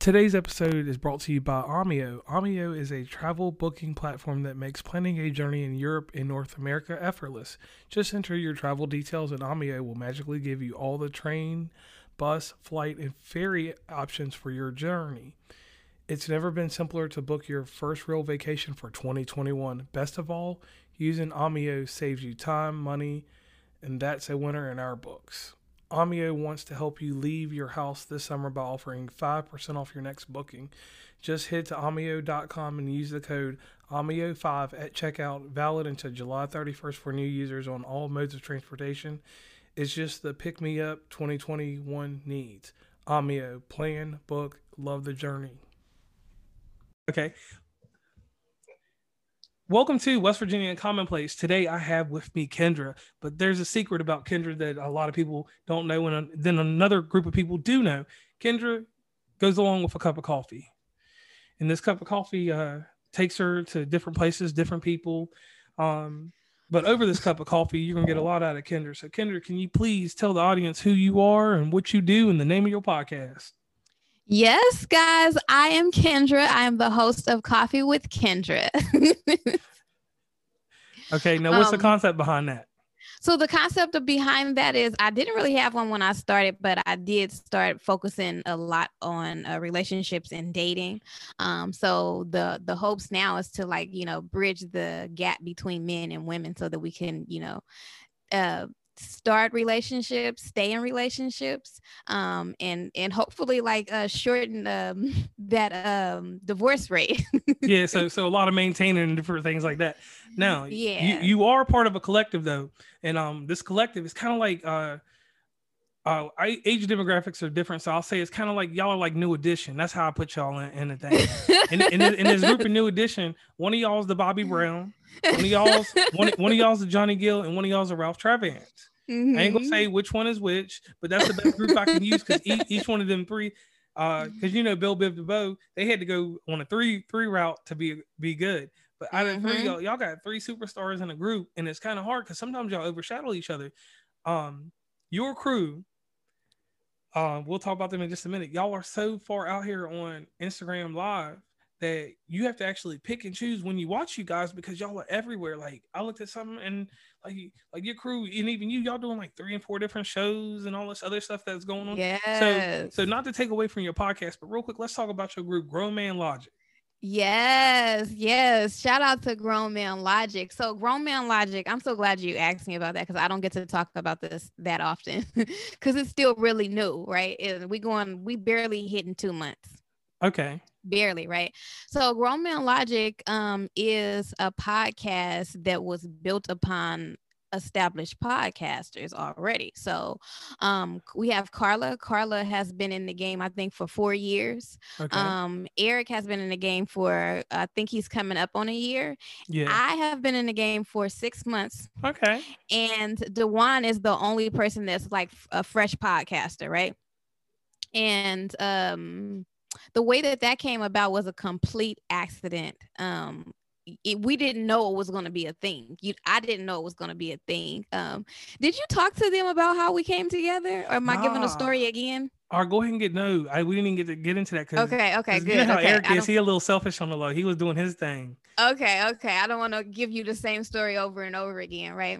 Today's episode is brought to you by Omio. Omio is a travel booking platform that makes planning a journey in Europe and North America effortless. Just enter your travel details, and Omio will magically give you all the train, bus, flight, and ferry options for your journey. It's never been simpler to book your first real vacation for 2021. Best of all, using Omio saves you time, money, and that's a winner in our books. Omio wants to help you leave your house this summer by offering 5% off your next booking. Just head to omio.com and use the code OMIO5 at checkout, valid until July 31st for new users on all modes of transportation. It's just the pick me up 2021 needs. Omio, plan, book, love the journey. Okay, Welcome to West Virginia and Commonplace. Today I have with me Kendra, but there's a secret about Kendra that a lot of people don't know, and then another group of people do know. Kendra goes along with a cup of coffee, and this cup of coffee uh, takes her to different places, different people. Um, but over this cup of coffee, you're gonna get a lot out of Kendra. So, Kendra, can you please tell the audience who you are and what you do and the name of your podcast? Yes, guys, I am Kendra. I am the host of Coffee with Kendra. okay, now what's um, the concept behind that? So the concept of behind that is I didn't really have one when I started, but I did start focusing a lot on uh, relationships and dating. Um, so the the hopes now is to like you know bridge the gap between men and women so that we can you know uh, start relationships, stay in relationships, um, and and hopefully like uh, shorten um, that um, divorce rate. yeah, so so a lot of maintaining and different things like that. Now, yeah, you, you are part of a collective though, and um, this collective is kind of like uh. Uh, I, age demographics are different, so I'll say it's kind of like y'all are like New Edition. That's how I put y'all in, in the thing. in, in, in, this group of New Edition, one of y'all is the Bobby Brown, one of y'all's one, one of y'all's the Johnny Gill, and one of y'all's the Ralph Tresvant. Mm-hmm. I ain't gonna say mm-hmm. which one is which, but that's the best group I can use because each, each, one of them three, uh, because you know Bell Biv DeVoe, they had to go on a three three route to be be good. But out of mm-hmm. three, y'all, y'all got three superstars in a group, and it's kind of hard because sometimes y'all overshadow each other. Um, your crew, uh, we'll talk about them in just a minute. Y'all are so far out here on Instagram Live that you have to actually pick and choose when you watch you guys because y'all are everywhere. Like I looked at something and like like your crew and even you, y'all doing like three and four different shows and all this other stuff that's going on. Yeah. So so not to take away from your podcast, but real quick, let's talk about your group, Grown Man Logic. Yes, yes. Shout out to Grown Man Logic. So, Grown Man Logic, I'm so glad you asked me about that because I don't get to talk about this that often because it's still really new, right? And we going, we barely hitting two months. Okay barely right? So grown man logic um is a podcast that was built upon established podcasters already. So um we have carla. Carla has been in the game i think for four years. Okay. um eric has been in the game for i think he's coming up on a year. Yeah. I have been in the game for six months. Okay. And dewan is the only person that's like a fresh podcaster right? And um the way that that came about was a complete accident. Um, it, we didn't know it was going to be a thing. You, I didn't know it was going to be a thing. Um, did you talk to them about how we came together, or am I giving a story again? Or go ahead and get no. I we didn't even get to get into that. Cause, okay, okay, cause good. You know okay, Eric is. He a little selfish on the low. He was doing his thing. Okay, okay. I don't want to give you the same story over and over again, right?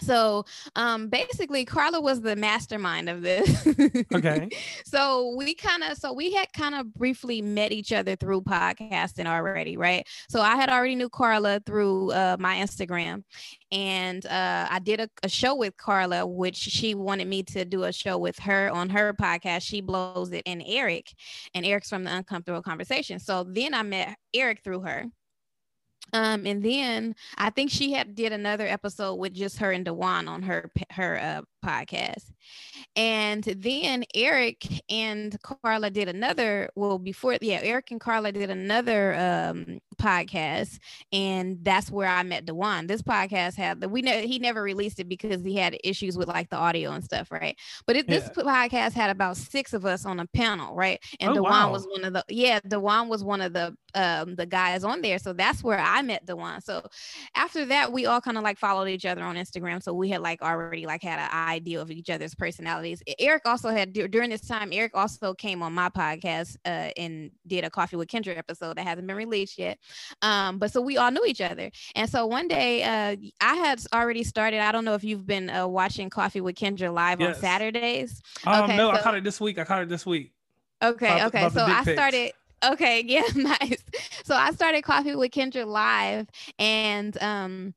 So um basically carla was the mastermind of this. Okay. So we kind of so we had kind of briefly met each other through podcasting already right? So i had already knew carla through uh, my instagram and uh, i did a, a, show with carla which she wanted me to do a show with her on her podcast she blows it and eric and eric's from the uncomfortable conversation. So then i met eric through her um, and then I think she had did another episode with just her and Dewan on her her uh, podcast. And then Eric and Carla did another. Well, before yeah, Eric and Carla did another um, podcast and that's where i met dewan. This podcast had the we know he never released it because he had issues with like the audio and stuff right? But it, yeah. this podcast had about six of us on a panel right? And oh, dewan wow. was one of the yeah dewan was one of the um the guys on there so that's where i met dewan. So after that we all kind of like followed each other on instagram so we had like already like had an idea of each other's personalities. Eric also had during this time eric also came on my podcast uh and did a coffee with kendra episode that hasn't been released yet um, but so we all knew each other. And so one day uh, I had already started, I don't know if you've been uh, watching Coffee with Kendra live yes. on Saturdays. Um, okay, no, so, I caught it this week. I caught it this week. Okay, about, okay. About so I started okay yeah nice so i started coffee with kendra live and um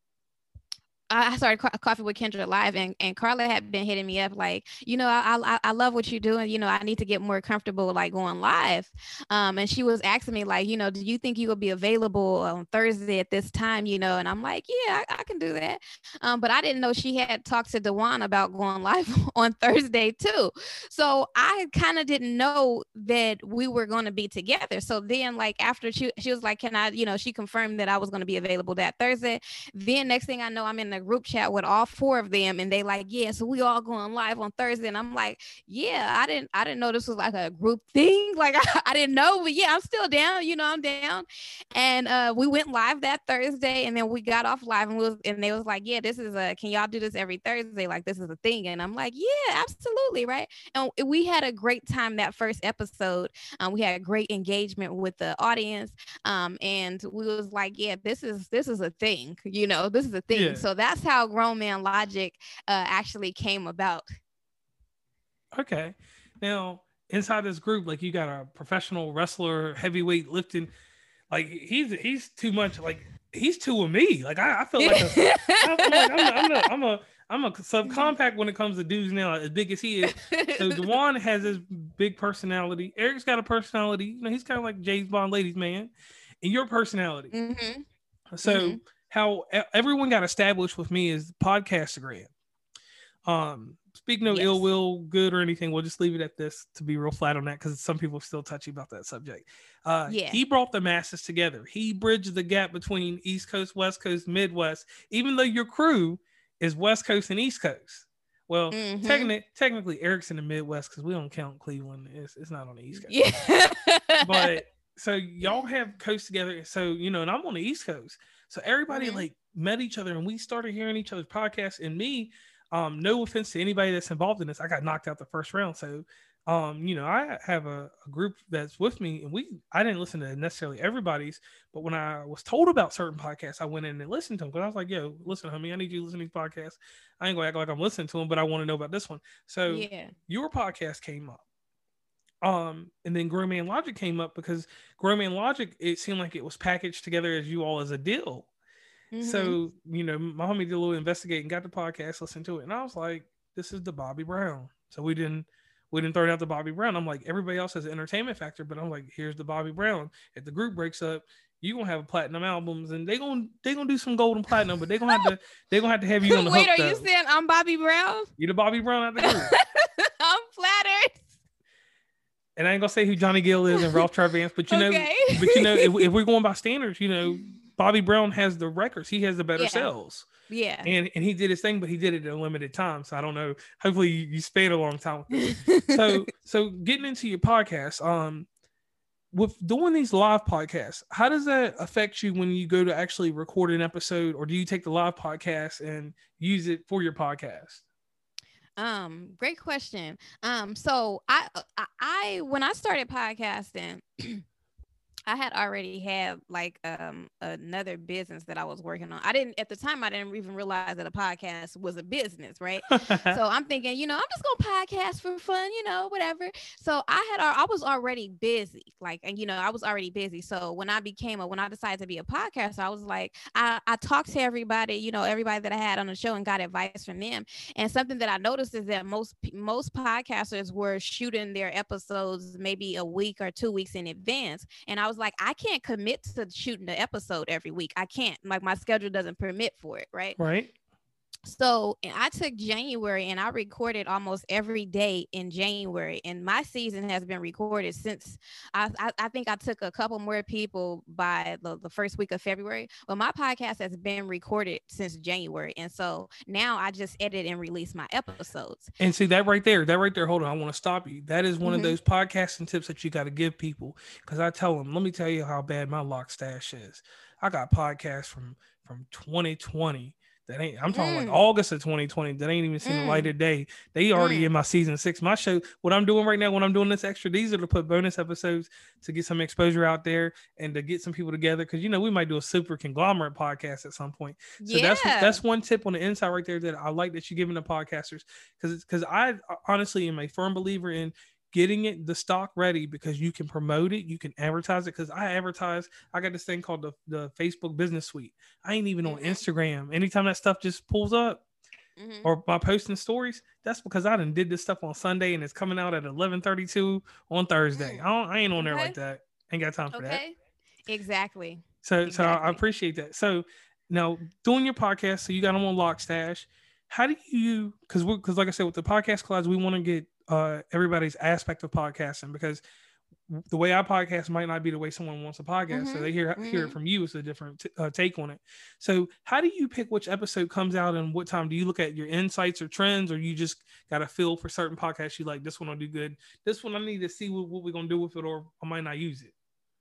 I started coffee with Kendra live, and, and Carla had been hitting me up like, you know, I, I, I love what you're doing. You know, I need to get more comfortable like going live. Um, and she was asking me like, you know, do you think you will be available on Thursday at this time? You know, and I'm like, yeah, I, I can do that. Um, but I didn't know she had talked to Dewan about going live on Thursday too. So I kind of didn't know that we were going to be together. So then, like after she she was like, can I, you know, she confirmed that I was going to be available that Thursday. Then next thing I know, I'm in the a group chat with all four of them and they like, yeah, so we all going live on Thursday. And I'm like, yeah, I didn't I didn't know this was like a group thing. Like I, I didn't know, but yeah, I'm still down, you know, I'm down. And uh we went live that Thursday and then we got off live and we was and they was like, yeah, this is a can y'all do this every Thursday? Like this is a thing. And I'm like, yeah, absolutely, right. And we had a great time that first episode. Um, we had great engagement with the audience. Um, and we was like, yeah, this is this is a thing, you know, this is a thing. Yeah. So that that's how grown man logic uh, actually came about okay now inside this group like you got a professional wrestler, heavyweight lifting like he's he's too much like he's two of me like i, I feel like, a, I'm, like I'm, a, I'm, a, I'm a I'm a subcompact when it comes to dudes now, as big as he is. So Dewan has his big personality. Eric's got a personality. You know, he's kind of like James Bond, ladies man, and your personality. Mm-hmm. So mm-hmm how everyone got established with me is podcastagram. Um, speak no yes. ill will, good or anything. We'll just leave it at this to be real flat on that because some people are still touchy about that subject. Uh, yeah. He brought the masses together. He bridged the gap between East Coast, West Coast, Midwest, even though your crew is West Coast and East Coast. Well, mm-hmm. technically, technically, Eric's in the Midwest because we don't count Cleveland. It's, it's not on the East Coast. Yeah. but so y'all have coast together. So, you know, and I'm on the East Coast. So everybody mm-hmm. like met each other and we started hearing each other's podcasts. And me, um, no offense to anybody that's involved in this, I got knocked out the first round. So um, you know, I have a, a, group that's with me, and we I didn't listen to necessarily everybody's, but when I was told about certain podcasts, I went in and listened to them because I was like, "Yo, listen, homie, I need you to listen to these podcasts. I ain't gonna act like I'm listening to them, but I want to know about this one." So yeah. your podcast came up, um, and then Grown Man Logic came up because Grown Man Logic it seemed like it was packaged together as you all as a deal. Mm-hmm. So you know, my homie did a little investigating, got the podcast, listened to it, and I was like, "This is the Bobby Brown." So we didn't we didn't throw it out the Bobby Brown. I'm like, everybody else has an entertainment factor, but I'm like, here's the Bobby Brown. If the group breaks up, you gonna have platinum albums, and they gonna they gonna do some gold and platinum, but they gonna have to they gonna have to have you on the Wait, are you saying I'm Bobby Brown? You the Bobby Brown at the group. And I ain't gonna say who Johnny Gill is and Ralph Tresvant, but you okay. know, but you know, if, if, we're going by standards, you know, Bobby Brown has the records. He has the better yeah. sales. Yeah. And and he did his thing, but he did it in a limited time. So I don't know. Hopefully you, you spent a long time so so getting into your podcast, um, with doing these live podcasts, how does that affect you when you go to actually record an episode, or do you take the live podcast and use it for your podcast? Um, great question. Um, so I, I, I when I started podcasting, I had already had like um another business that I was working on. I didn't at the time I didn't even realize that a podcast was a business, right? so I'm thinking, you know, I'm just gonna podcast for fun, you know, whatever. So I had I was already busy, like, and you know, I was already busy. So when I became a when I decided to be a podcaster, I was like, I, I talked to everybody, you know, everybody that I had on the show and got advice from them. And something that I noticed is that most most podcasters were shooting their episodes maybe a week or two weeks in advance. And I was was like, I can't commit to shooting the episode every week. I can't. Like my schedule doesn't permit for it. Right. Right. So I took January and I recorded almost every day in January, and my season has been recorded since I, I, I think I took a couple more people by the, the first week of February, but my podcast has been recorded since January, and so now I just edit and release my episodes. And see that right there, that right there. Hold on, I want to stop you. That is one mm-hmm. of those podcasting tips that you got to give people because I tell them, let me tell you how bad my lock stash is. I got podcasts from from 2020 that ain't I'm talking mm. like August of 2020 that ain't even seen mm. the light of day. They already mm. in my season six. My show, what I'm doing right now, when I'm doing this extra, these are to put bonus episodes to get some exposure out there and to get some people together. Cause you know, we might do a super conglomerate podcast at some point. So yeah. that's that's one tip on the inside right there that I like that you're giving the podcasters. Cause because I honestly am a firm believer in getting it the stock ready because you can promote it, you can advertise it. Because I advertise, I got this thing called the, the Facebook Business Suite. I ain't even mm-hmm. on Instagram. Anytime that stuff just pulls up, mm-hmm. or by posting stories, that's because I done did this stuff on Sunday and it's coming out at eleven thirty two on Thursday. Mm. I don't, I ain't on there like that. Ain't got time for okay. that. Exactly. So exactly. so I appreciate that. So now doing your podcast, so you got them on Lockstash. How do you? Because we're because like I said with the podcast class, we want to get uh, everybody's aspect of podcasting because the way I podcast might not be the way someone wants a podcast. Mm-hmm, so they hear mm-hmm. hear it mm-hmm. from you is a different t- uh, take on it. So how do you pick which episode comes out and what time? Do you look at your insights or trends, or you just got a feel for certain podcasts you like? This one will do good. This one I need to see what, what we're gonna do with it, or I might not use it.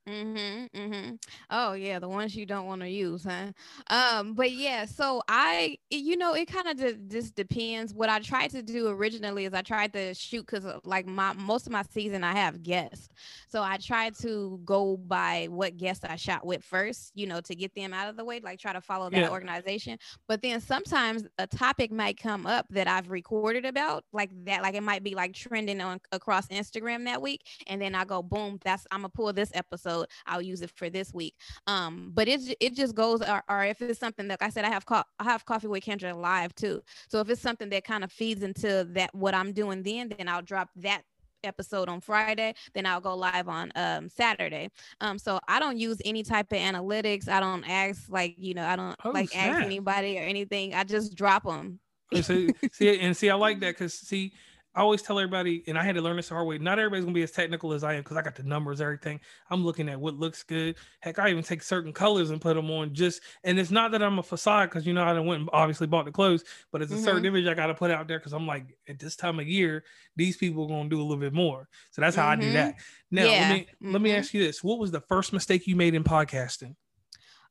Mm-hmm, mm-hmm. Oh yeah, the ones you don't want to use, huh? Um, but yeah, so I, you know, it kind of just, just depends. What I tried to do originally is I tried to shoot because uh, like my most of my season I have guests, so I tried to go by what guests I shot with first, you know, to get them out of the way, like try to follow that yeah. organization. But then sometimes a topic might come up that I've recorded about, like that, like it might be like trending on across Instagram that week, and then I go boom, that's I'm gonna pull this episode I'll use it for this week. Um, but it it just goes, or, or if it's something that like I said, I have co- I have coffee with Kendra live too. So if it's something that kind of feeds into that what I'm doing then, then I'll drop that episode on Friday, then I'll go live on um, Saturday. Um, so I don't use any type of analytics. I don't ask like you know I don't oh, like snap. ask anybody or anything. I just drop them. see, see, and see, I like that because see, I always tell everybody, and I had to learn this the hard way. Not everybody's gonna be as technical as I am because I got the numbers, everything. I'm looking at what looks good. Heck, I even take certain colors and put them on. Just and it's not that I'm a facade because you know I went and obviously bought the clothes, but it's a mm-hmm. certain image I got to put out there because I'm like at this time of year, these people are gonna do a little bit more. So that's how mm-hmm. I do mm-hmm. that. Now yeah. let me mm-hmm. let me ask you this: What was the first mistake you made in podcasting?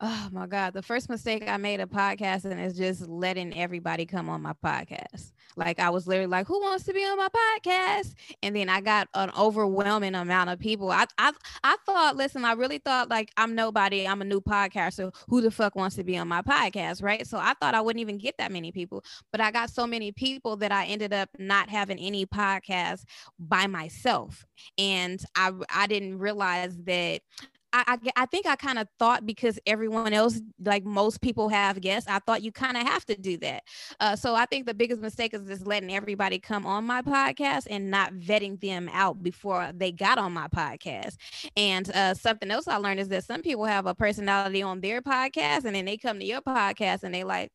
Oh my god the first mistake i made a podcast and is just letting everybody come on my podcast. Like i was literally like who wants to be on my podcast? And then i got an overwhelming amount of people. I i, I thought listen i really thought like i'm nobody i'm a new podcaster who the fuck wants to be on my podcast right? So i thought i wouldn't even get that many people but i got so many people that i ended up not having any podcast by myself. And i i didn't realize that I, I, think I kind of thought because everyone else, like most people have guests, I thought you kind of have to do that. Uh, so I think the biggest mistake is just letting everybody come on my podcast and not vetting them out before they got on my podcast. And uh, something else I learned is that some people have a personality on their podcast and then they come to your podcast and they like,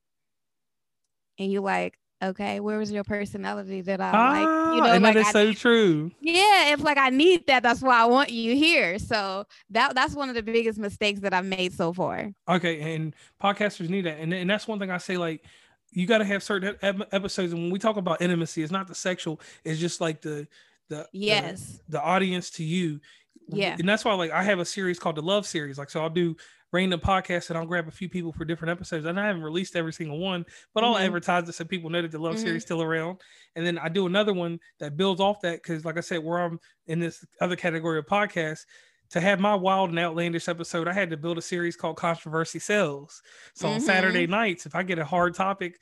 and you're like, okay where was your personality that i ah, like you know and like that is I, so true. Yeah it's like i need that that's why i want you here. So that that's one of the biggest mistakes that i've made so far. Okay and podcasters need that and, and that's one thing i say like you got to have certain episodes and when we talk about intimacy it's not the sexual it's just like the the yes. the, the audience to you. Yeah. And that's why like i have a series called the love series like so i'll do random podcasts and I'll grab a few people for different episodes. And I haven't released every single one, but I'll mm-hmm. advertise it so people know that the Love mm-hmm. Series still around. And then I do another one that builds off that because, like I said, where I'm in this other category of podcasts, to have my wild and outlandish episode, I had to build a series called Controversy Sells. So mm-hmm. on Saturday nights, if I get a hard topic,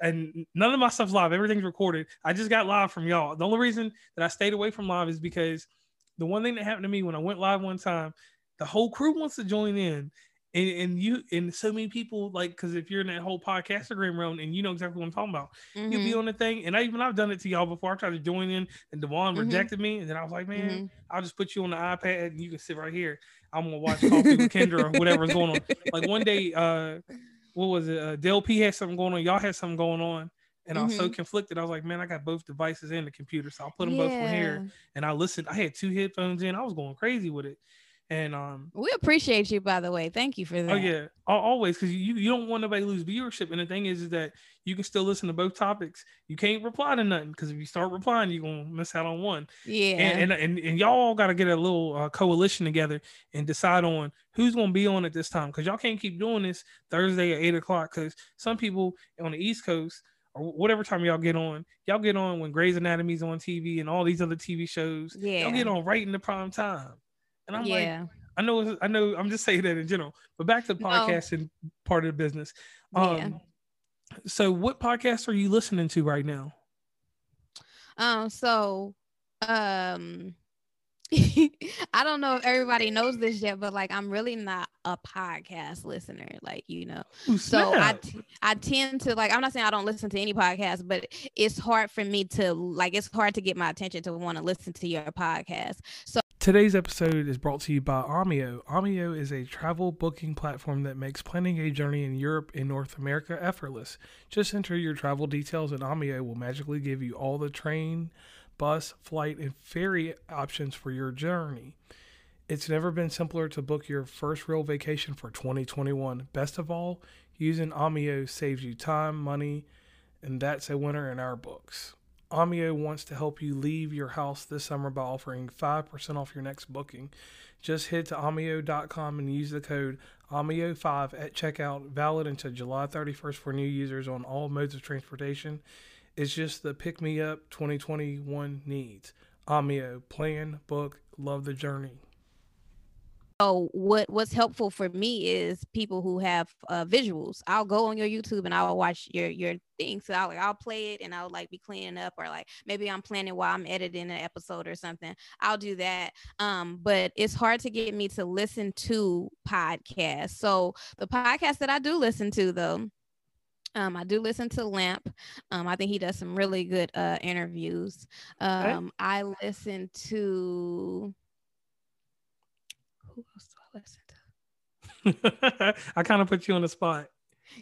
and none of my stuff's live, everything's recorded. I just got live from y'all. The only reason that I stayed away from live is because the one thing that happened to me when I went live one time, the whole crew wants to join in and, and you and so many people like because if you're in that whole podcastagram realm and you know exactly what I'm talking about, mm-hmm. you'll be mm-hmm. on the thing. And I even I've done it to y'all before. I tried to join in and Devon mm-hmm. rejected me, and then I was like, man, mm-hmm. I'll just put you on the iPad and you can sit right here. I'm gonna watch Coffee with Kendra or whatever's going on. Like one day, uh, what was it? Uh, P had something going on. Y'all had something going on. And mm-hmm. I was so mm-hmm. conflicted. I was like, man, I got both devices and the computer. So I'll put them yeah. both on here. And I listened. I had two headphones in. I was going crazy with it. And um, we appreciate you, by the way. Thank you for oh, that. Oh yeah, always because you you don't want nobody to lose viewership. And the thing is, is that you can still listen to both topics. You can't reply to nothing because if you start replying, you're gonna miss out on one. Yeah. And and and, and y'all got to get a little uh, coalition together and decide on who's gonna be on at this time because y'all can't keep doing this Thursday at eight o'clock because some people on the East Coast or whatever time y'all get on, y'all get on when Grey's Anatomy's on TV and all these other TV shows. Yeah. Y'all get on right in the prime time. And I'm yeah. like, I know, I know, I'm just saying that in general. But back to the podcasting no. part of the business. Um, yeah. So, what podcast are you listening to right now? Um. So, um. I don't know if everybody knows this yet, but like I'm really not a podcast listener, like you know. Ooh, so I t- I tend to like I'm not saying I don't listen to any podcast, but it's hard for me to like it's hard to get my attention to want to listen to your podcast. So Today's episode is brought to you by Omio. Omio is a travel booking platform that makes planning a journey in Europe and North America effortless. Just enter your travel details and Omio will magically give you all the train bus, flight, and ferry options for your journey. It's never been simpler to book your first real vacation for 2021. Best of all, using Omio saves you time, money, and that's a winner in our books. Omio wants to help you leave your house this summer by offering 5% off your next booking. Just head to omio.com and use the code OMIO5 at checkout, valid until July 31st for new users on all modes of transportation. It's just the pick me up 2021 needs. Omio, plan, book, love the journey. So what what's helpful for me is people who have uh, visuals. I'll go on your YouTube and I'll watch your your thing. So I'll I'll play it and I'll like be cleaning up or like maybe I'm planning while I'm editing an episode or something. I'll do that. Um, but it's hard to get me to listen to podcasts. So the podcast that I do listen to though um, I do listen to Lamp. Um, I think he does some really good uh, interviews. Um, okay. I listen to who else do I listen to? I kind of put you on the spot.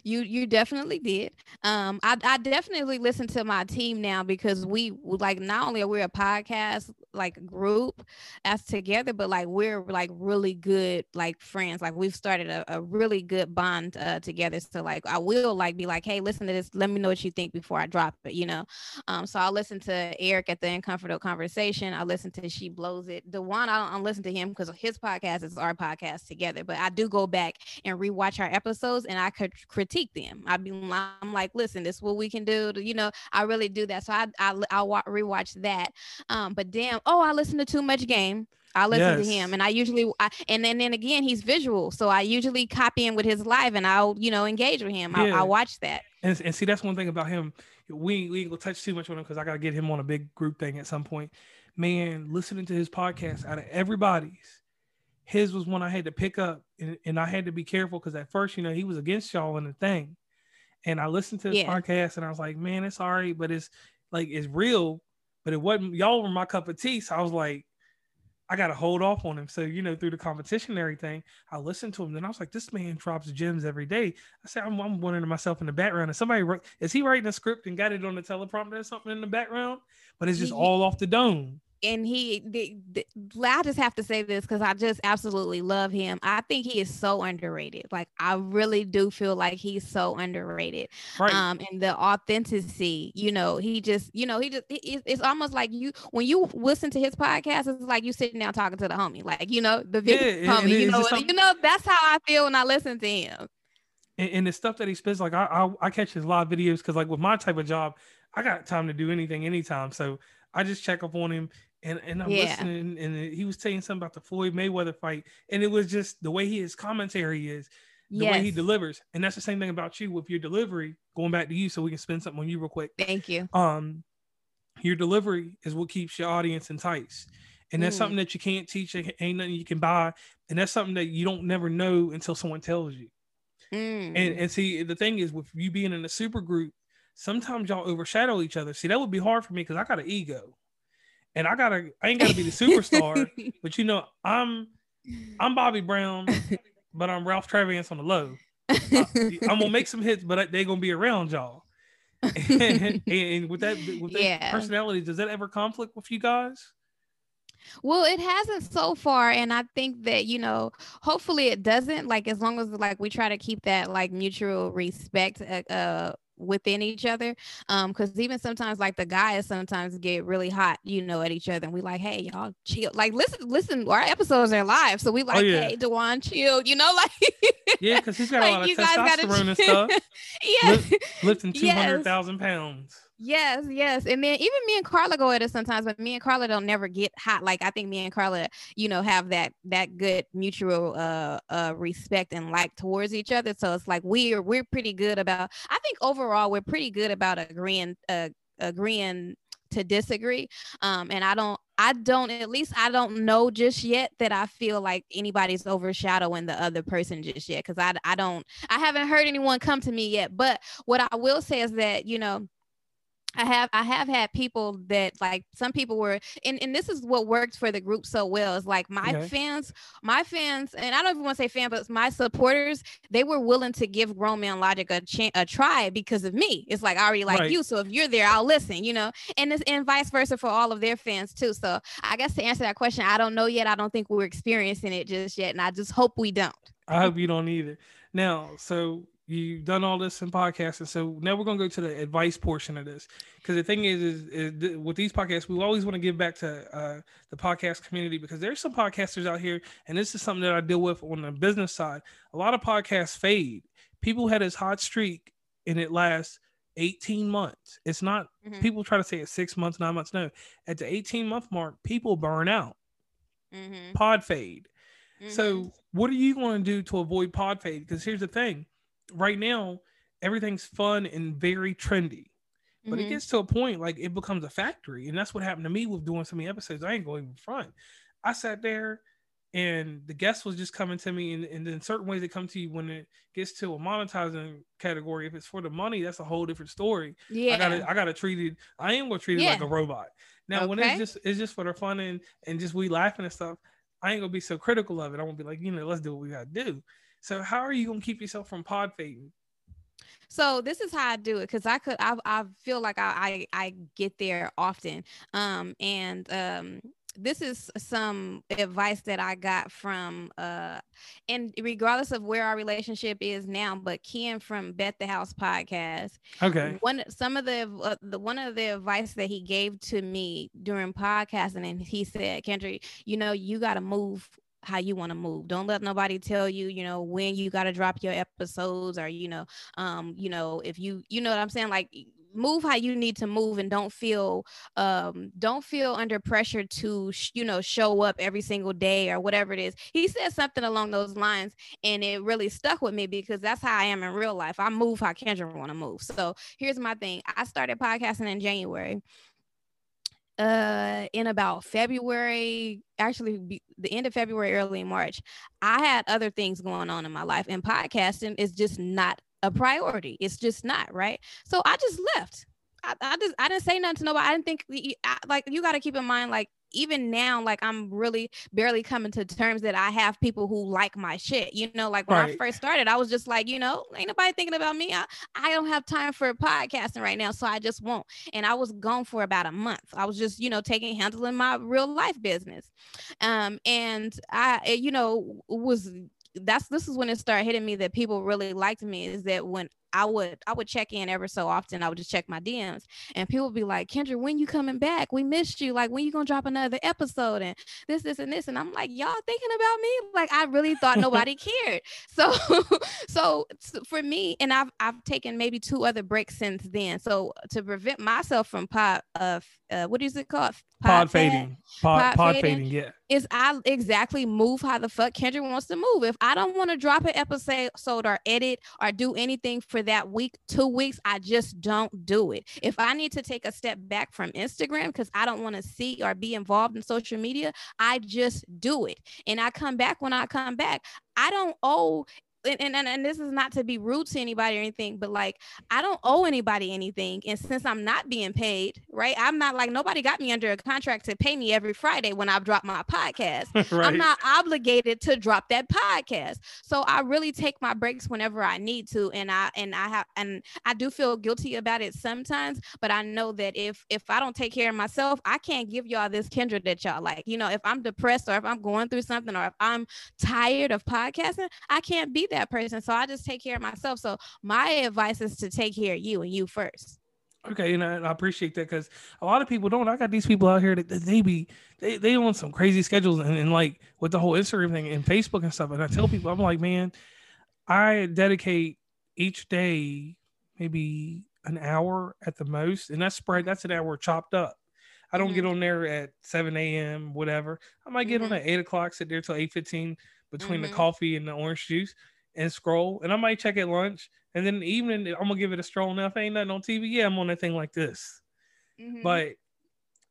You you definitely did. Um, I I definitely listen to my team now because we like not only are we a podcast like group as together, but like we're like really good like friends. Like we've started a, a really good bond uh, together. So like I will like be like, hey, listen to this. Let me know what you think before I drop it. You know. Um, so I'll listen to Eric at the Uncomfortable Conversation. I listen to She Blows It. The one I don't, I listen to him because his podcast is our podcast together. But I do go back and rewatch our episodes, and I could critique them. I'd be I'm like, listen, this is what we can do. To, you know, I really do that. So I I I'll rewatch that. Um, but damn, oh, I listen to too much game. I listen yes. to him, and I usually, I, and then then again, he's visual, so I usually copy him with his live, and I'll you know engage with him. Yeah. I, I watch that. And, and see, that's one thing about him. We we ain't gonna touch too much on him because I gotta get him on a big group thing at some point. Man, listening to his podcast out of everybody's, his was one I had to pick up, and, and I had to be careful because at first, you know, he was against y'all in the thing, and I listened to his yeah. podcast, and I was like, man, it's all right, but it's like it's real, but it wasn't. Y'all were my cup of tea, so I was like, I got to hold off on him. So, you know, through the competition and everything, I listened to him. Then I was like, this man drops gems every day. I said, I'm, I'm wondering to myself in the background, is somebody, is he writing a script and got it on the teleprompter or something in the background? But it's just all off the dome and he the, the, I just have to say this because I just absolutely love him. I think he is so underrated. Like I really do feel like he's so underrated. Right. Um, and the authenticity, you know, he just, you know, he just he, it's almost like you when you listen to his podcast, it's like you sitting down talking to the homie, like you know, the big yeah, homie. You know, you know, that's how I feel when I listen to him. And, and the stuff that he spends, like I, I, I catch his live videos because like with my type of job, I got time to do anything anytime. So I just check up on him and and I'm yeah. listening, and he was saying something about the Floyd Mayweather fight, and it was just the way his commentary is, the yes. way he delivers, and that's the same thing about you with your delivery. Going back to you, so we can spend something on you real quick. Thank you. Um, your delivery is what keeps your audience enticed, and that's mm. something that you can't teach. Ain't nothing you can buy, and that's something that you don't never know until someone tells you. Mm. And and see, the thing is, with you being in a super group, sometimes y'all overshadow each other. See, that would be hard for me because I got an ego and I gotta I ain't gotta be the superstar, but you know I'm I'm Bobby Brown, but I'm Ralph Tresvant on the low. uh, I'm gonna make some hits, but they gonna be around y'all. and, and, with that, with that yeah. personality, does that ever conflict with you guys? Well, it hasn't so far, and I think that you know, hopefully, it doesn't. Like as long as like we try to keep that like mutual respect uh, uh within each other um because even sometimes like the guys sometimes get really hot you know at each other and we like hey y'all chill like listen listen our episodes are live so we oh, like oh, yeah. hey Dewan chill you know like yeah because he's got like, a lot of testosterone and stuff yeah lifting 200,000 yes. pounds Yes, yes. And then even me and Carla go at it sometimes, but me and Carla don't never get hot. Like I think me and Carla, you know, have that that good mutual uh uh respect and like towards each other. So it's like we're we're pretty good about I think overall we're pretty good about agreeing uh agreeing to disagree. Um and I don't I don't at least I don't know just yet that I feel like anybody's overshadowing the other person just yet because I I don't I haven't heard anyone come to me yet. But what I will say is that, you know, I have I have had people that like some people were and, and this is what worked for the group so well is like my okay. fans my fans and I don't even want to say fan but my supporters they were willing to give Grown Man Logic a, ch- a try because of me it's like I already like right. you so if you're there I'll listen you know and this and vice versa for all of their fans too so I guess to answer that question I don't know yet I don't think we're experiencing it just yet and I just hope we don't I hope you don't either now so you've done all this in podcasting so now we're going to go to the advice portion of this. Because the thing is, is, is with these podcasts we always want to give back to uh, the podcast community because there's some podcasters out here and this is something that i deal with on the business side. A lot of podcasts fade. People had this hot streak and it lasts 18 months. It's not mm-hmm. people try to say it's six months nine months. No at the 18 month mark people burn out. Mm-hmm. pod fade. Mm-hmm. so what are you going to do to avoid pod fade? Because here's the thing right now everything's fun and very trendy. But mm-hmm. it gets to a point like it becomes a factory. And that's what happened to me with doing so many episodes. I ain't going in front. I sat there and the guest was just coming to me and, and then certain ways they come to you when it gets to a monetizing category if it's for the money that's a whole different story yeah i gotta i gotta treat it i am gonna treat it yeah. like a robot now okay. when it's just it's just for the fun and and just we laughing and stuff i ain't gonna be so critical of it i won't be like you know let's do what we gotta do so how are you gonna keep yourself from pod fading? So this is how I do it because I could I, I feel like I, I, I get there often. Um and um this is some advice that I got from uh and regardless of where our relationship is now, but Ken from Bet the House podcast. Okay. One some of the uh, the one of the advice that he gave to me during podcasting and he said, Kendra, you know, you got to move how you want to move. Don't let nobody tell you, you know, when you got to drop your episodes or, you know, um, you know, if you, you know what I'm saying? Like move how you need to move and don't feel um don't feel under pressure to sh- you know show up every single day or whatever it is. He said something along those lines and it really stuck with me because that's how i am in real life. I move how kendra want to move. So here's my thing. I started podcasting in january uh in about February, actually be, the end of February, early March, I had other things going on in my life, and podcasting is just not a priority. It's just not right. So I just left. I, I just I didn't say nothing to nobody. I didn't think I, like you got to keep in mind like even now, like I'm really barely coming to terms that I have people who like my shit. You know, like when right. I first started, I was just like, you know, ain't nobody thinking about me. I, I don't have time for podcasting right now, so I just won't. And I was gone for about a month. I was just, you know, taking handling my real life business. Um, and I, you know, was that's this is when it started hitting me that people really liked me is that when I would I would check in ever so often. I would just check my DMs and people would be like, Kendra, when you coming back? We missed you. Like when you gonna drop another episode and this, this, and this. And I'm like, y'all thinking about me? Like I really thought nobody cared. So so for me, and I've I've taken maybe two other breaks since then. So to prevent myself from pod uh, uh what is it called? Pod, pod fading. Pod, pod, pod fading, fading, yeah. Is I exactly move how the fuck Kendra wants to move. If I don't want to drop an episode or edit or do anything for that week, two weeks, I just don't do it. If I need to take a step back from Instagram because I don't want to see or be involved in social media, I just do it. And I come back when I come back. I don't owe and, and, and this is not to be rude to anybody or anything, but like I don't owe anybody anything. And since I'm not being paid, right? I'm not like nobody got me under a contract to pay me every Friday when I've dropped my podcast. right. I'm not obligated to drop that podcast. So I really take my breaks whenever I need to. And I and I have and I do feel guilty about it sometimes, but I know that if if I don't take care of myself, I can't give y'all this Kendra that y'all like. You know, if I'm depressed or if I'm going through something or if I'm tired of podcasting, I can't be that person. So I just take care of myself. So my advice is to take care of you and you first. Okay, and I, I appreciate that because a lot of people don't. I got these people out here that, that they be they they on some crazy schedules and, and like with the whole Instagram thing and Facebook and stuff. And I tell people, I'm like, man, I dedicate each day maybe an hour at the most, and that's spread. That's an hour chopped up. I don't mm-hmm. get on there at 7 a.m. whatever. I might get mm-hmm. on at eight o'clock, sit there till 8:15 between mm-hmm. the coffee and the orange juice and scroll. And I might check at lunch. And then the evening, I'm gonna give it a stroll. Now, if ain't nothing on TV, yeah, I'm on that thing like this. Mm-hmm. But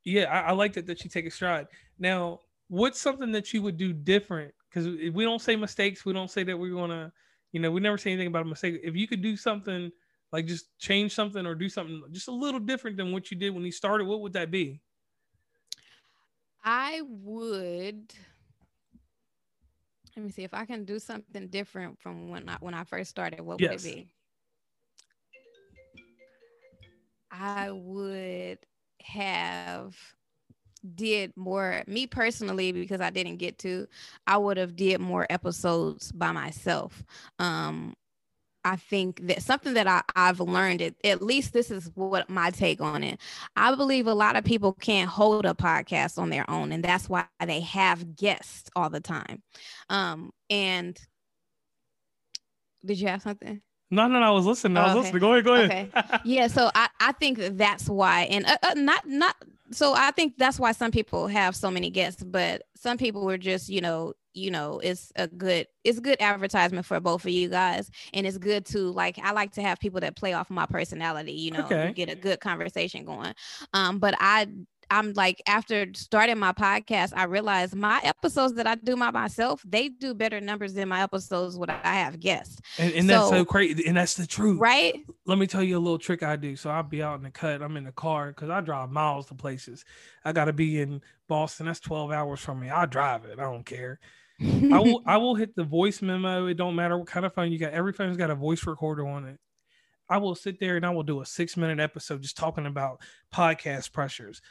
yeah, I, I like that that you take a stride. Now, what's something that you would do different? Because we don't say mistakes. We don't say that we're gonna, you know, we never say anything about a mistake. If you could do something like just change something or do something just a little different than what you did when you started, what would that be? I would let me see if I can do something different from when I when I first started. What yes. would it be? I would have did more me personally because I didn't get to I would have did more episodes by myself um I think that something that I, I've learned, it, at least this is what my take on it. I believe a lot of people can't hold a podcast on their own, and that's why they have guests all the time. Um, and did you have something? No, no, no. I was listening. I was oh, okay. listening. Go ahead. Go ahead. Okay. yeah. So I, I think that's why, and uh, uh, not, not. So I think that's why some people have so many guests, but some people were just, you know, you know it's a good it's good advertisement for both of you guys and it's good to like i like to have people that play off my personality you know okay. get a good conversation going um but i I'm like after starting my podcast, I realized my episodes that I do by myself, they do better numbers than my episodes when I have guests. And, and so, that's so crazy. And that's the truth. Right. Let me tell you a little trick I do. So I'll be out in the cut. I'm in the car because I drive miles to places. I gotta be in Boston. That's 12 hours from me. I drive it. I don't care. I will I will hit the voice memo. It don't matter what kind of phone you got. Every phone's got a voice recorder on it. I will sit there and I will do a six minute episode just talking about podcast pressures,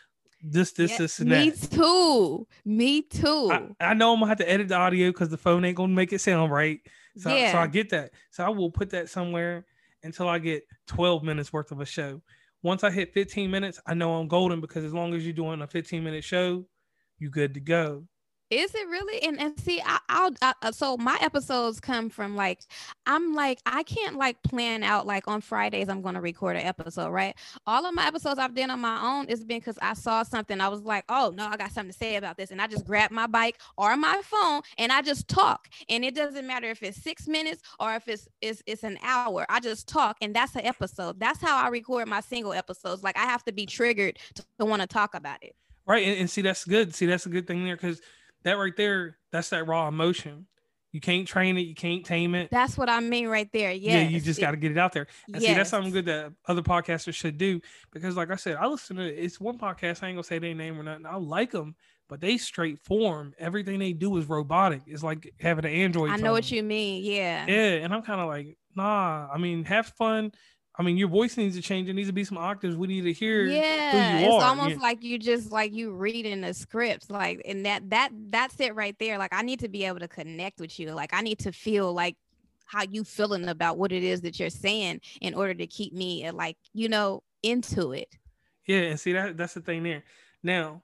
this, this, yeah, this, and me that. Me too. Me too. I, I, know I'm gonna have to edit the audio because the phone ain't gonna make it sound right. So, yeah. so I get that. So I will put that somewhere until I get 12 minutes worth of a show. Once I hit 15 minutes, I know I'm golden because as long as you're doing a 15 minute show, you're good to go. Is it really? And and see, I, I'll I, uh, so my episodes come from like I'm like I can't like plan out like on Fridays I'm going to record an episode, right? All of my episodes I've done on my own is been because I saw something I was like, oh no, I got something to say about this, and I just grab my bike or my phone and I just talk, and it doesn't matter if it's six minutes or if it's it's it's an hour. I just talk, and that's an episode. That's how I record my single episodes. Like I have to be triggered to, to want to talk about it. Right, and, and see that's good. See that's a good thing there because that right there, that's that raw emotion. You can't train it, you can't tame it. That's what I mean right there. Yes. Yeah, you just got to get it out there. And yes. see, that's something good that other podcasters should do because, like I said, I listen to it's one podcast. I ain't gonna say their name or nothing. I like them, but they straight form. Everything they do is robotic. It's like having an Android. I know what you mean. Yeah. Yeah, and I'm kind of like, nah. I mean, have fun I mean, your voice needs to change. It needs to be some octaves. We need to hear. Yeah, it's are. almost yeah. like you just like you reading a script, like, and that that that's it right there. Like, I need to be able to connect with you. Like, I need to feel like how you feeling about what it is that you're saying in order to keep me like you know into it. Yeah, and see that that's the thing there. Now,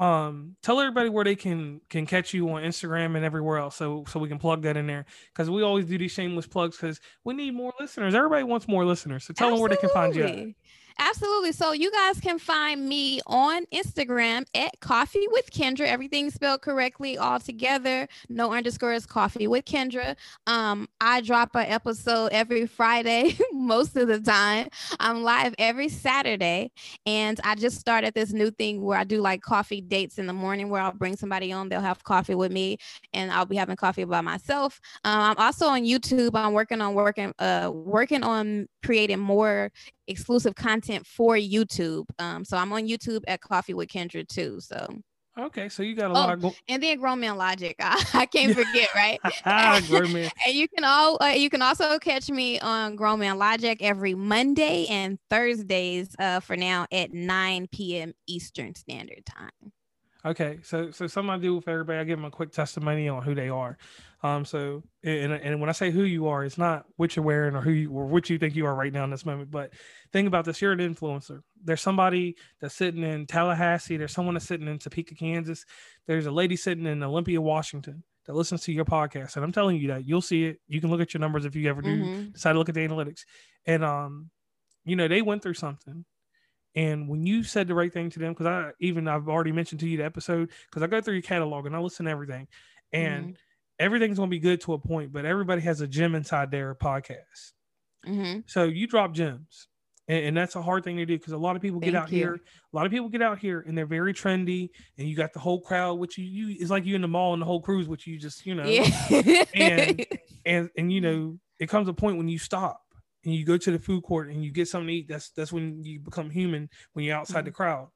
um tell everybody where they can can catch you on instagram and everywhere else so so we can plug that in there because we always do these shameless plugs because we need more listeners everybody wants more listeners so tell Absolutely. them where they can find you at. Absolutely. So you guys can find me on Instagram at Coffee with Kendra. Everything spelled correctly all together. No underscores. Coffee with Kendra. Um, I drop an episode every Friday most of the time. I'm live every Saturday, and I just started this new thing where I do like coffee dates in the morning, where I'll bring somebody on. They'll have coffee with me, and I'll be having coffee by myself. Um, I'm also on YouTube. I'm working on working uh working on creating more exclusive content for YouTube. Um, so I'm on YouTube at Coffee with Kendra too. So Okay, so you got a oh, lot of go- and then Grown Man Logic. I, I can't forget, right? Grown Man. and you can all uh, you can also catch me on Grown Man Logic every Monday and Thursdays uh, for now at 9 p.m. Eastern Standard Time. Okay, so so something I do with everybody, I give them a quick testimony on who they are. Um, so and and when I say who you are, it's not what you're wearing or who you or what you think you are right now in this moment. But think about this: you're an influencer. There's somebody that's sitting in Tallahassee. There's someone that's sitting in Topeka, Kansas. There's a lady sitting in Olympia, Washington that listens to your podcast. And I'm telling you that you'll see it. You can look at your numbers if you ever do mm-hmm. decide to look at the analytics. And um, you know, they went through something and when you said the right thing to them, because I even I've already mentioned to you the episode, because I go through your catalog and I listen to everything, and mm-hmm. Everything's gonna be good to a point, but everybody has a gem inside their podcast. Mm-hmm. So you drop gems, and, and, that's a hard thing to do because a lot of people Thank get out you. here. A lot of people get out here and they're very trendy, and you got the whole crowd, which you you it's like you in the mall and the whole cruise, which you just you know, yeah. and and and you know, it comes a point when you stop and you go to the food court and you get something to eat, that's that's when you become human when you're outside mm-hmm. the crowd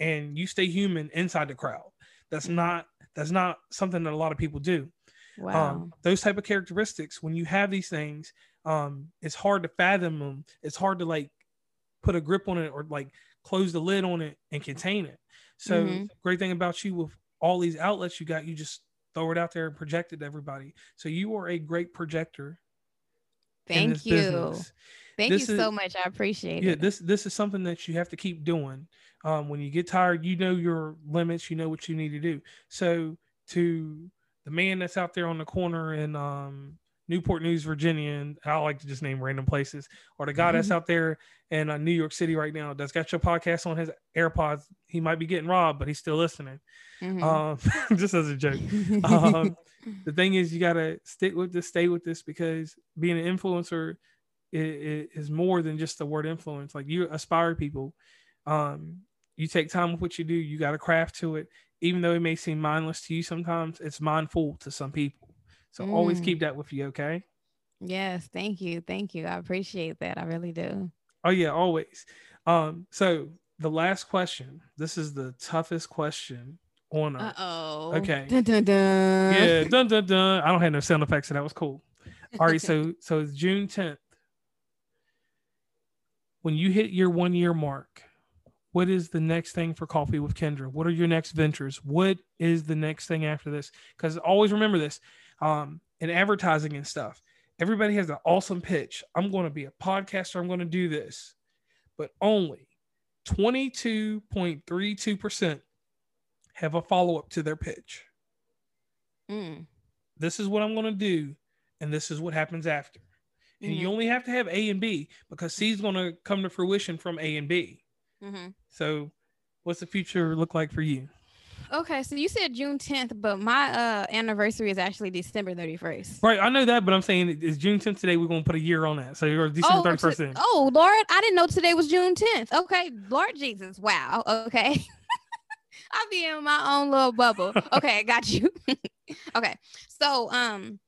and you stay human inside the crowd. That's mm-hmm. not that's not something that a lot of people do. Um, wow. Um, those type of characteristics, when you have these things, um, it's hard to fathom them. It's hard to like put a grip on it or like close the lid on it and contain it. So mm-hmm. great thing about you with all these outlets you got, you just throw it out there and project it to everybody. So you are a great projector Thank you. Business. Thank this you is, so much. I appreciate yeah, it. Yeah, this this is something that you have to keep doing. Um, when you get tired, you know your limits, you know what you need to do. So to the man that's out there on the corner in um, Newport News, Virginia, and I like to just name random places, or the guy that's mm-hmm. out there in uh, New York City right now that's got your podcast on his AirPods. He might be getting robbed, but he's still listening. Mm-hmm. Um, just as a joke. um, the thing is, you gotta stick with this, stay with this, because being an influencer is, is more than just the word influence. Like you aspire people. Um, you take time with what you do. You got to craft to it, even though it may seem mindless to you. Sometimes it's mindful to some people. So mm. always keep that with you, okay? Yes, thank you. Thank you. I appreciate that. I really do. Oh yeah, always. Um, so the last question. This is the toughest question on Uh oh. Okay. Dun, dun, dun. Yeah, dun dun dun. I don't have no sound effects, so that was cool. All right, so so it's June 10th. When you hit your one year mark, what is the next thing for Coffee with Kendra? What are your next ventures? What is the next thing after this? Because always remember this um, in advertising and stuff. Everybody has an awesome pitch. I'm going to be a podcaster. I'm going to do this. But only 22.32% have a follow up to their pitch. Mm. This is what I'm going to do. And this is what happens after. And mm-hmm. you only have to have A and B because C is going to come to fruition from A and B. Mm-hmm. So, what's the future look like for you? Okay, so you said June 10th, but my uh anniversary is actually December 31st. Right, I know that, but I'm saying it's June 10th today. We're gonna put a year on that. So you're December oh, 31st. oh Lord, I didn't know today was June 10th. Okay, Lord Jesus, wow. Okay. I'll be in my own little bubble. Okay, I got you. okay. So um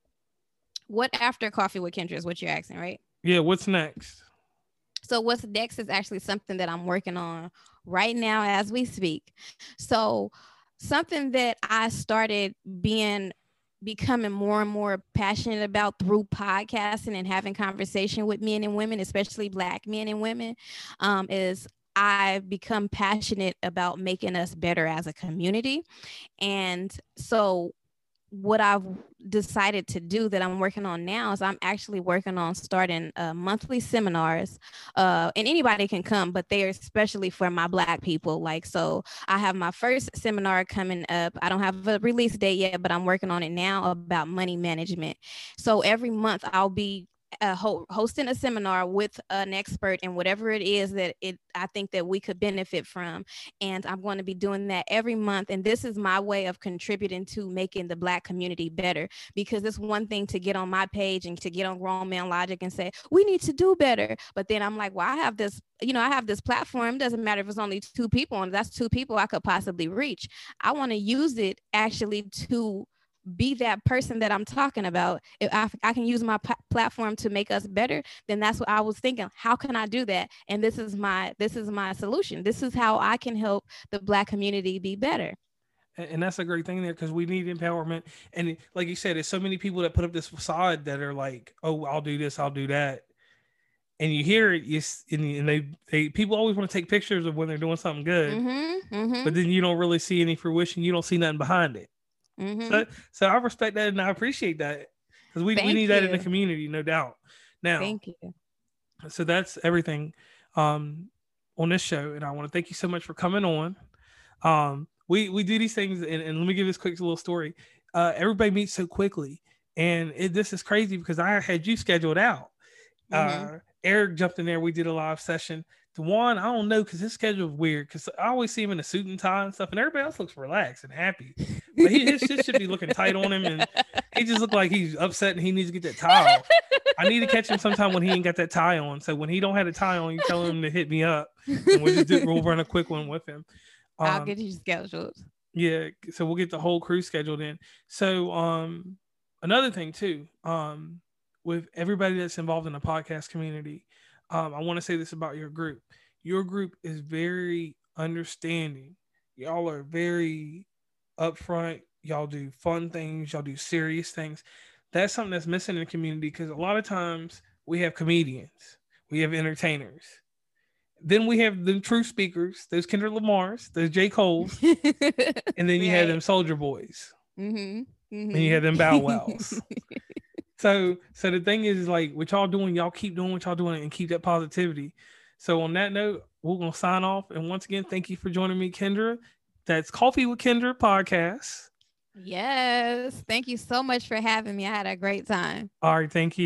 what after coffee with Kendra is what you're asking, right? Yeah, what's next? So what's next is actually something that I'm working on right now as we speak. So something that I started being becoming more and more passionate about through podcasting and having conversation with men and women, especially black men and women, um, is I've become passionate about making us better as a community. And so what I've decided to do that I'm working on now is I'm actually working on starting uh, monthly seminars. Uh, and anybody can come, but they are especially for my Black people. Like, so I have my first seminar coming up. I don't have a release date yet, but I'm working on it now about money management. So every month I'll be uh, ho- hosting a seminar with an expert in whatever it is that it I think that we could benefit from. And I'm going to be doing that every month. And this is my way of contributing to making the Black community better because it's one thing to get on my page and to get on Grown Man Logic and say, we need to do better. But then I'm like, well, I have this, you know, I have this platform. Doesn't matter if it's only two people, and that's two people I could possibly reach. I want to use it actually to be that person that I'm talking about. If I, I can use my p- platform to make us better, then that's what I was thinking. How can I do that? And this is my this is my solution. This is how I can help the black community be better. And that's a great thing there because we need empowerment. And like you said, there's so many people that put up this facade that are like, "Oh, I'll do this, I'll do that," and you hear it, you and they they people always want to take pictures of when they're doing something good, mm-hmm, mm-hmm. but then you don't really see any fruition. You don't see nothing behind it. Mm-hmm. So, so I respect that and I appreciate that because we, we need you. that in the community, no doubt. Now, thank you. So that's everything um, on this show, and I want to thank you so much for coming on. Um, we we do these things, and, and let me give this quick little story. Uh, everybody meets so quickly, and it, this is crazy because I had you scheduled out. Mm-hmm. Uh, Eric jumped in there. We did a live session. Dewan, I don't know because his schedule is weird. Because I always see him in a suit and tie and stuff, and everybody else looks relaxed and happy. But he, his shit should be looking tight on him, and he just looked like he's upset and he needs to get that tie off. I need to catch him sometime when he ain't got that tie on. So when he don't have a tie on, you tell him to hit me up, and we'll just do, we'll run a quick one with him. Um, I'll get you scheduled. Yeah, so we'll get the whole crew scheduled in. So um, another thing too, um, with everybody that's involved in the podcast community um, I want to say this about your group. Your group is very understanding. Y'all are very upfront. Y'all do fun things. Y'all do serious things. That's something that's missing in the community because a lot of times we have comedians, we have entertainers. Then we have the true speakers, those Kendrick Lamar's, those J. Cole's, and then you right. have them Soulja Boys. Mm-hmm. Mm-hmm. And you have them Bow Wows. So so the thing is like what y'all doing, y'all keep doing what y'all doing and keep that positivity. So on that note, we're gonna sign off. And once again, thank you for joining me, Kendra. That's Coffee with Kendra podcast. Yes. Thank you so much for having me. I had a great time. All right, thank you.